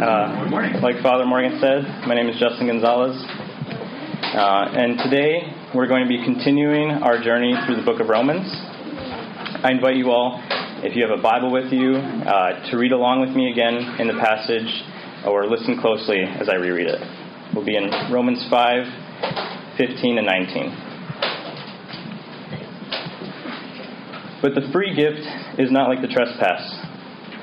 Uh, Good morning. Like Father Morgan said, my name is Justin Gonzalez. Uh, and today we're going to be continuing our journey through the book of Romans. I invite you all, if you have a Bible with you, uh, to read along with me again in the passage or listen closely as I reread it. We'll be in Romans 5 15 and 19. But the free gift is not like the trespass.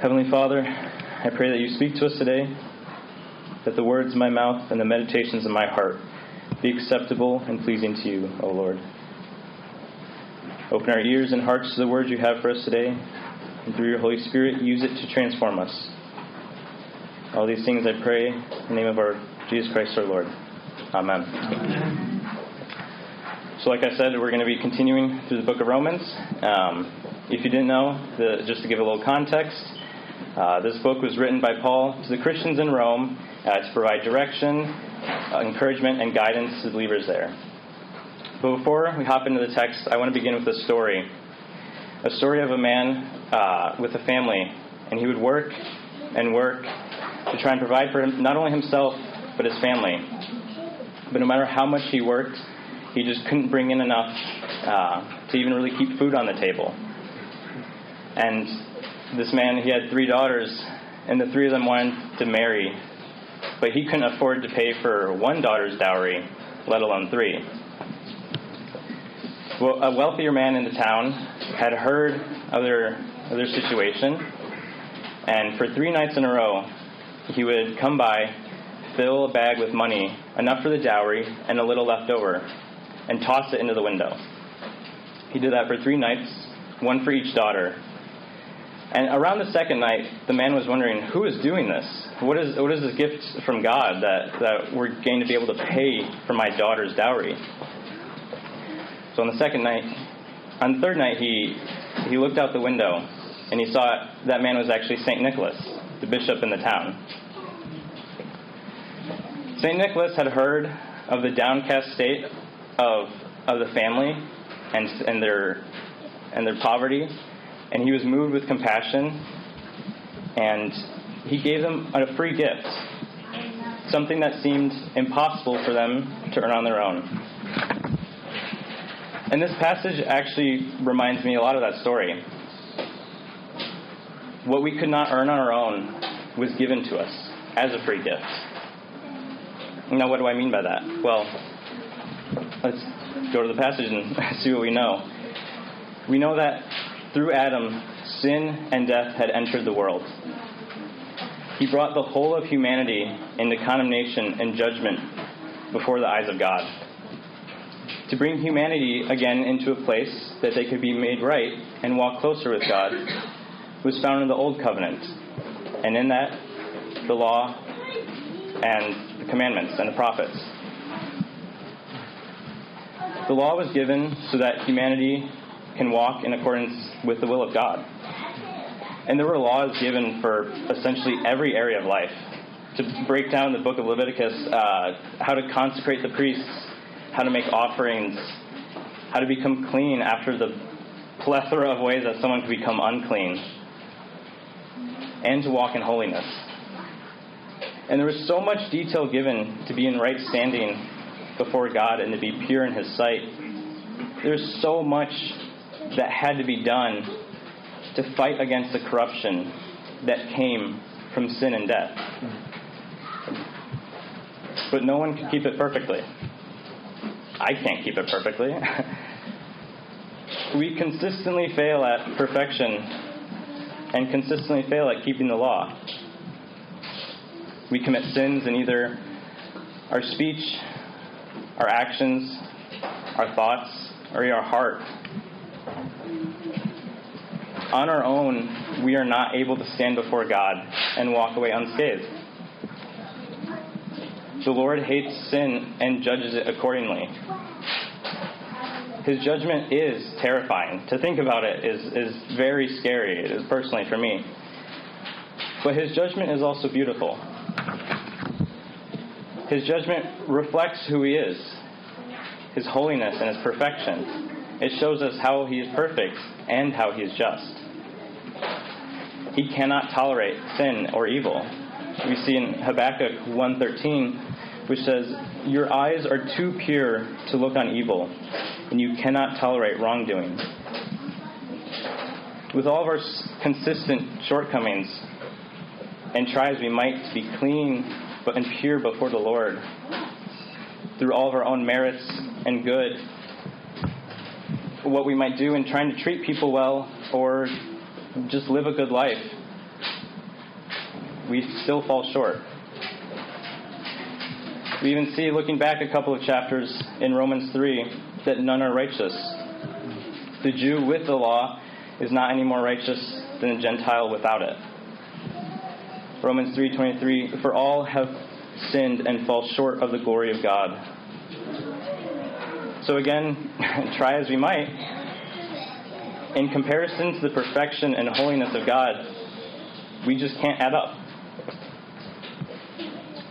Heavenly Father, I pray that you speak to us today, that the words of my mouth and the meditations of my heart be acceptable and pleasing to you, O Lord. Open our ears and hearts to the words you have for us today, and through your Holy Spirit, use it to transform us. All these things I pray in the name of our Jesus Christ our Lord. Amen. So, like I said, we're going to be continuing through the book of Romans. Um, if you didn't know, the, just to give a little context, uh, this book was written by Paul to the Christians in Rome uh, to provide direction, uh, encouragement, and guidance to believers there. But before we hop into the text, I want to begin with a story. A story of a man uh, with a family, and he would work and work to try and provide for him, not only himself, but his family. But no matter how much he worked, he just couldn't bring in enough uh, to even really keep food on the table. And this man, he had three daughters, and the three of them wanted to marry, but he couldn't afford to pay for one daughter's dowry, let alone three. Well, a wealthier man in the town had heard of their, of their situation, and for three nights in a row, he would come by, fill a bag with money, enough for the dowry, and a little left over, and toss it into the window. He did that for three nights, one for each daughter, and around the second night, the man was wondering, who is doing this? What is, what is this gift from God that, that we're going to be able to pay for my daughter's dowry? So on the second night, on the third night, he, he looked out the window and he saw that man was actually St. Nicholas, the bishop in the town. St. Nicholas had heard of the downcast state of, of the family and, and, their, and their poverty and he was moved with compassion, and he gave them a free gift, something that seemed impossible for them to earn on their own. And this passage actually reminds me a lot of that story. What we could not earn on our own was given to us as a free gift. Now, what do I mean by that? Well, let's go to the passage and see what we know. We know that through Adam, sin and death had entered the world. He brought the whole of humanity into condemnation and judgment before the eyes of God. To bring humanity again into a place that they could be made right and walk closer with God was found in the Old Covenant, and in that, the law and the commandments and the prophets. The law was given so that humanity can walk in accordance with the will of God. And there were laws given for essentially every area of life to break down the book of Leviticus, uh, how to consecrate the priests, how to make offerings, how to become clean after the plethora of ways that someone could become unclean, and to walk in holiness. And there was so much detail given to be in right standing before God and to be pure in His sight. There's so much that had to be done to fight against the corruption that came from sin and death. But no one can keep it perfectly. I can't keep it perfectly. we consistently fail at perfection and consistently fail at keeping the law. We commit sins in either our speech, our actions, our thoughts, or our heart. On our own, we are not able to stand before God and walk away unscathed. The Lord hates sin and judges it accordingly. His judgment is terrifying. To think about it is, is very scary, it is personally for me. But his judgment is also beautiful. His judgment reflects who he is, his holiness and his perfection. It shows us how he is perfect and how he is just. He cannot tolerate sin or evil. We see in Habakkuk 1:13 which says, "Your eyes are too pure to look on evil, and you cannot tolerate wrongdoing." With all of our consistent shortcomings and try as we might be clean but and pure before the Lord through all of our own merits and good. What we might do in trying to treat people well or just live a good life, we still fall short. We even see, looking back a couple of chapters in Romans 3, that none are righteous. The Jew with the law is not any more righteous than the Gentile without it. Romans 3:23 For all have sinned and fall short of the glory of God. So again, try as we might, in comparison to the perfection and holiness of God, we just can't add up.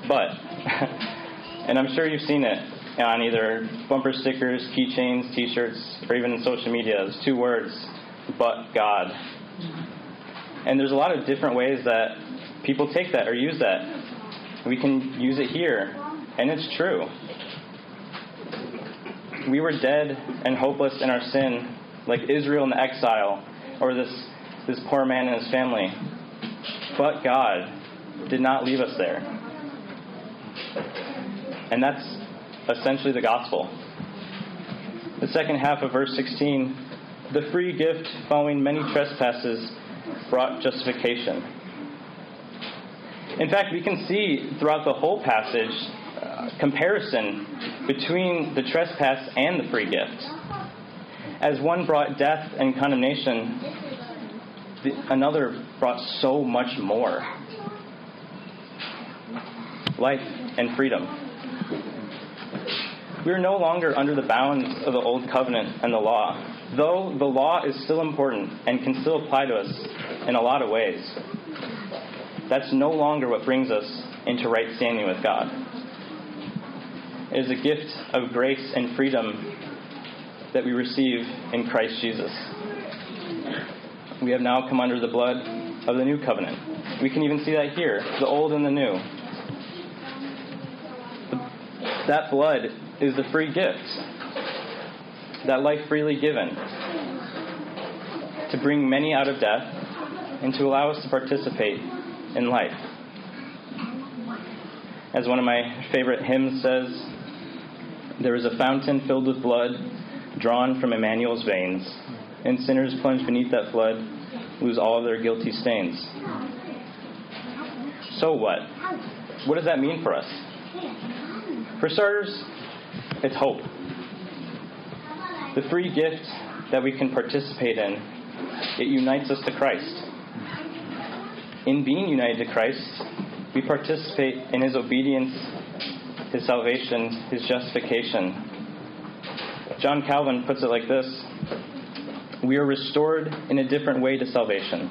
But, and I'm sure you've seen it on either bumper stickers, keychains, t shirts, or even in social media, there's two words, but God. And there's a lot of different ways that people take that or use that. We can use it here, and it's true. We were dead and hopeless in our sin, like Israel in the exile, or this, this poor man and his family. But God did not leave us there. And that's essentially the gospel. The second half of verse 16 the free gift following many trespasses brought justification. In fact, we can see throughout the whole passage uh, comparison between the trespass and the free gift. As one brought death and condemnation, the, another brought so much more life and freedom. We are no longer under the bounds of the old covenant and the law, though the law is still important and can still apply to us in a lot of ways. That's no longer what brings us into right standing with God. Is a gift of grace and freedom that we receive in Christ Jesus. We have now come under the blood of the new covenant. We can even see that here the old and the new. That blood is the free gift, that life freely given, to bring many out of death and to allow us to participate in life. As one of my favorite hymns says, there is a fountain filled with blood drawn from Emmanuel's veins, and sinners plunged beneath that flood lose all of their guilty stains. So what? What does that mean for us? For starters, it's hope. The free gift that we can participate in, it unites us to Christ. In being united to Christ, we participate in his obedience, his salvation, his justification. John Calvin puts it like this We are restored in a different way to salvation.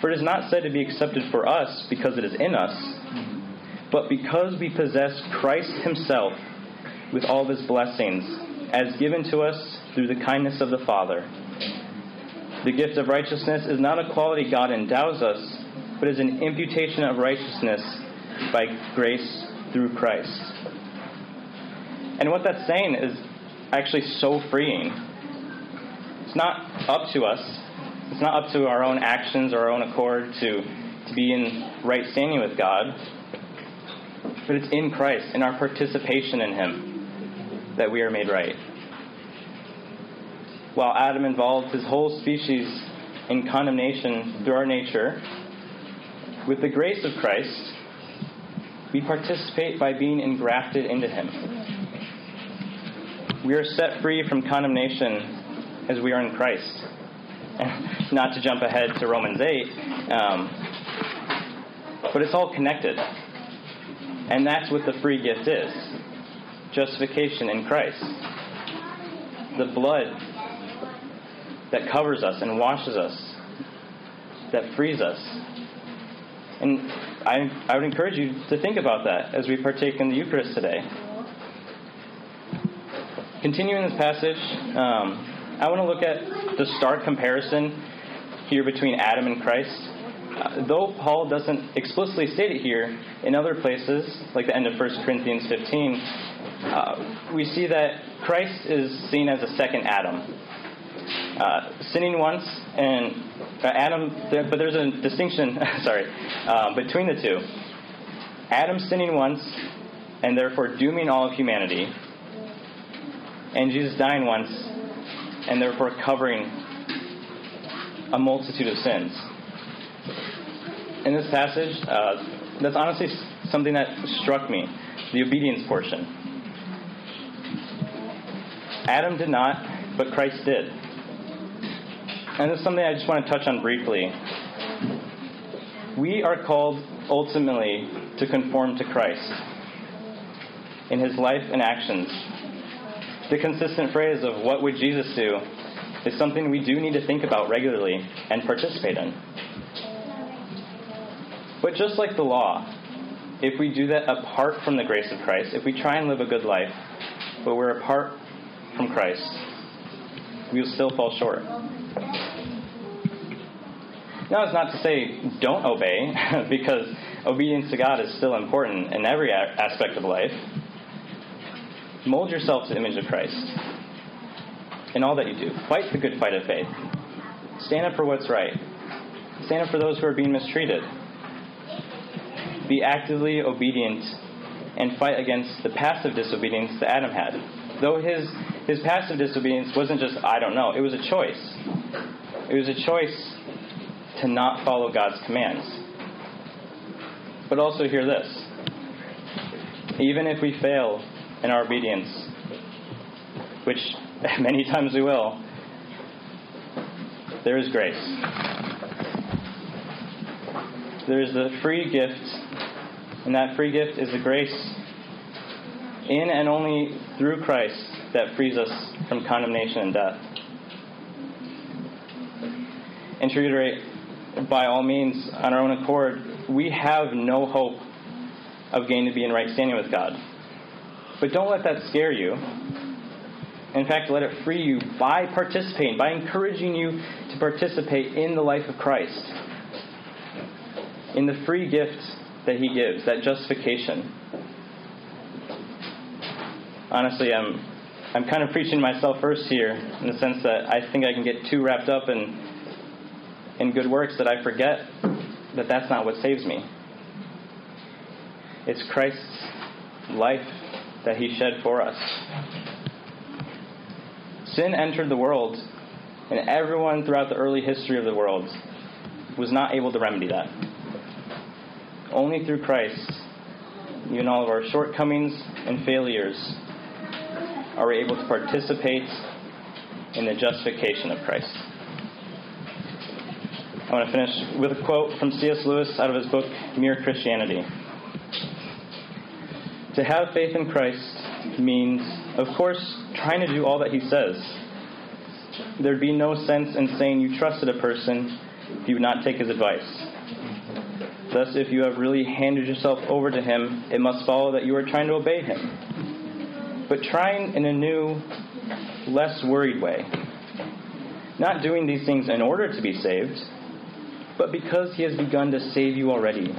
For it is not said to be accepted for us because it is in us, but because we possess Christ Himself with all of His blessings, as given to us through the kindness of the Father. The gift of righteousness is not a quality God endows us, but is an imputation of righteousness by grace through Christ. And what that's saying is actually so freeing. It's not up to us, it's not up to our own actions or our own accord to, to be in right standing with God, but it's in Christ, in our participation in Him, that we are made right. While Adam involved his whole species in condemnation through our nature, with the grace of Christ, we participate by being engrafted into Him. We are set free from condemnation as we are in Christ. Not to jump ahead to Romans 8, um, but it's all connected. And that's what the free gift is justification in Christ. The blood that covers us and washes us, that frees us. And I, I would encourage you to think about that as we partake in the Eucharist today. Continuing this passage, um, I want to look at the stark comparison here between Adam and Christ. Uh, though Paul doesn't explicitly state it here, in other places, like the end of 1 Corinthians 15, uh, we see that Christ is seen as a second Adam. Uh, sinning once, and uh, Adam, but there's a distinction, sorry, uh, between the two. Adam sinning once, and therefore dooming all of humanity, and Jesus dying once, and therefore covering a multitude of sins in this passage, uh, that's honestly something that struck me the obedience portion. Adam did not, but Christ did. And this is something I just want to touch on briefly. We are called ultimately to conform to Christ in his life and actions. The consistent phrase of what would Jesus do is something we do need to think about regularly and participate in. But just like the law, if we do that apart from the grace of Christ, if we try and live a good life, but we're apart from Christ, we will still fall short. Now, it's not to say don't obey, because obedience to God is still important in every aspect of life. Mold yourself to the image of Christ in all that you do. Fight the good fight of faith. Stand up for what's right. Stand up for those who are being mistreated be actively obedient and fight against the passive disobedience that Adam had. Though his, his passive disobedience wasn't just, I don't know, it was a choice. It was a choice to not follow God's commands. But also, hear this even if we fail in our obedience, which many times we will, there is grace. There is the free gift and that free gift is the grace in and only through Christ that frees us from condemnation and death. And to reiterate, by all means, on our own accord, we have no hope of getting to be in right standing with God. But don't let that scare you. In fact, let it free you by participating, by encouraging you to participate in the life of Christ, in the free gift that he gives, that justification. Honestly, I'm, I'm kind of preaching myself first here in the sense that I think I can get too wrapped up in, in good works that I forget that that's not what saves me. It's Christ's life that he shed for us. Sin entered the world, and everyone throughout the early history of the world was not able to remedy that. Only through Christ, even all of our shortcomings and failures, are we able to participate in the justification of Christ. I want to finish with a quote from C.S. Lewis out of his book, Mere Christianity. To have faith in Christ means, of course, trying to do all that he says. There'd be no sense in saying you trusted a person if you would not take his advice. Thus, if you have really handed yourself over to Him, it must follow that you are trying to obey Him. But trying in a new, less worried way. Not doing these things in order to be saved, but because He has begun to save you already.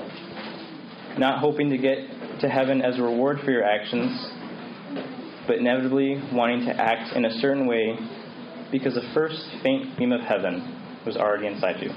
Not hoping to get to heaven as a reward for your actions, but inevitably wanting to act in a certain way because the first faint beam of heaven was already inside you.